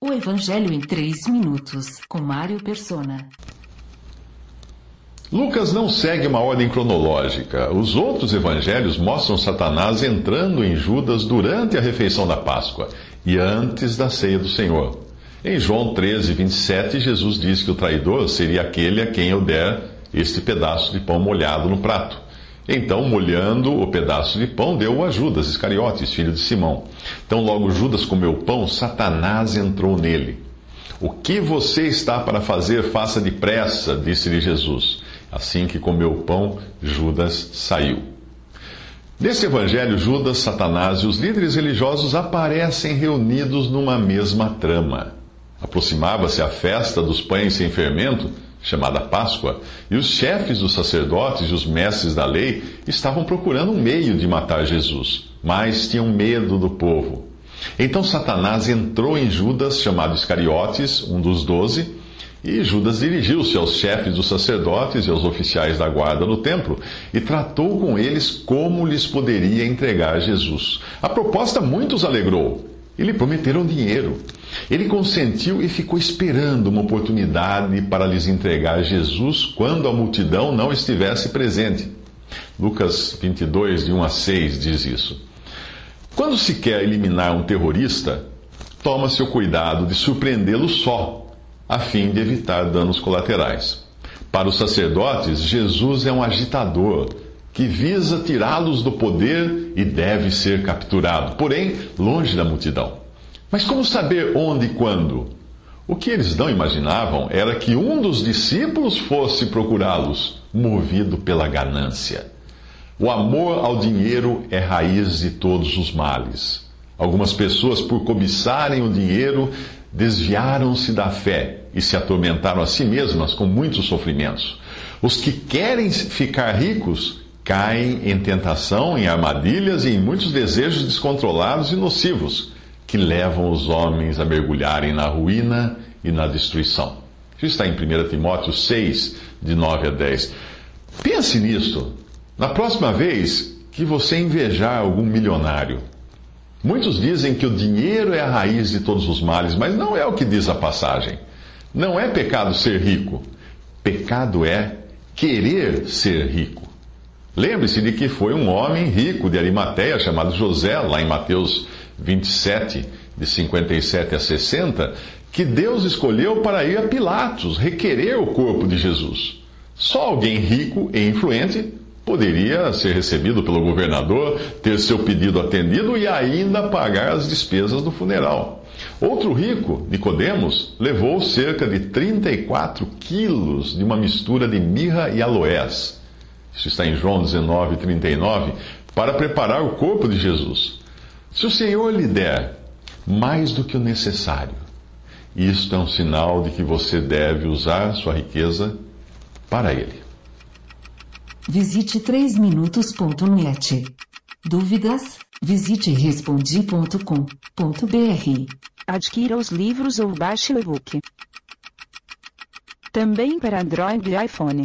O Evangelho em 3 minutos, com Mário Persona. Lucas não segue uma ordem cronológica. Os outros evangelhos mostram Satanás entrando em Judas durante a refeição da Páscoa e antes da ceia do Senhor. Em João 13, 27, Jesus diz que o traidor seria aquele a quem eu der este pedaço de pão molhado no prato. Então, molhando o pedaço de pão, deu-o a Judas Iscariotes, filho de Simão. Então, logo Judas comeu o pão, Satanás entrou nele. O que você está para fazer, faça depressa, disse-lhe Jesus. Assim que comeu o pão, Judas saiu. Nesse evangelho, Judas, Satanás e os líderes religiosos aparecem reunidos numa mesma trama. Aproximava-se a festa dos pães sem fermento, chamada Páscoa, e os chefes dos sacerdotes e os mestres da lei estavam procurando um meio de matar Jesus, mas tinham medo do povo. Então Satanás entrou em Judas, chamado Iscariotes, um dos doze, e Judas dirigiu-se aos chefes dos sacerdotes e aos oficiais da guarda no templo e tratou com eles como lhes poderia entregar Jesus. A proposta muitos alegrou e lhe prometeram dinheiro. Ele consentiu e ficou esperando uma oportunidade para lhes entregar Jesus quando a multidão não estivesse presente. Lucas 22, de 1 a 6 diz isso. Quando se quer eliminar um terrorista, toma-se o cuidado de surpreendê-lo só a fim de evitar danos colaterais. Para os sacerdotes, Jesus é um agitador que visa tirá-los do poder e deve ser capturado, porém longe da multidão. Mas como saber onde e quando? O que eles não imaginavam era que um dos discípulos fosse procurá-los, movido pela ganância. O amor ao dinheiro é raiz de todos os males. Algumas pessoas, por cobiçarem o dinheiro, desviaram-se da fé e se atormentaram a si mesmas com muitos sofrimentos. Os que querem ficar ricos caem em tentação, em armadilhas e em muitos desejos descontrolados e nocivos que levam os homens a mergulharem na ruína e na destruição. Isso está em 1 Timóteo 6, de 9 a 10. Pense nisso. Na próxima vez que você invejar algum milionário, Muitos dizem que o dinheiro é a raiz de todos os males, mas não é o que diz a passagem. Não é pecado ser rico. Pecado é querer ser rico. Lembre-se de que foi um homem rico de Arimateia chamado José, lá em Mateus 27, de 57 a 60, que Deus escolheu para ir a Pilatos requerer o corpo de Jesus. Só alguém rico e influente poderia ser recebido pelo governador, ter seu pedido atendido e ainda pagar as despesas do funeral. Outro rico, Nicodemos, levou cerca de 34 quilos de uma mistura de mirra e aloés. Isso está em João 19, 39, para preparar o corpo de Jesus. Se o Senhor lhe der mais do que o necessário, isto é um sinal de que você deve usar sua riqueza para Ele. Visite 3minutos.net. Dúvidas? Visite respondi.com.br. Adquira os livros ou baixe o e-book. Também para Android e iPhone.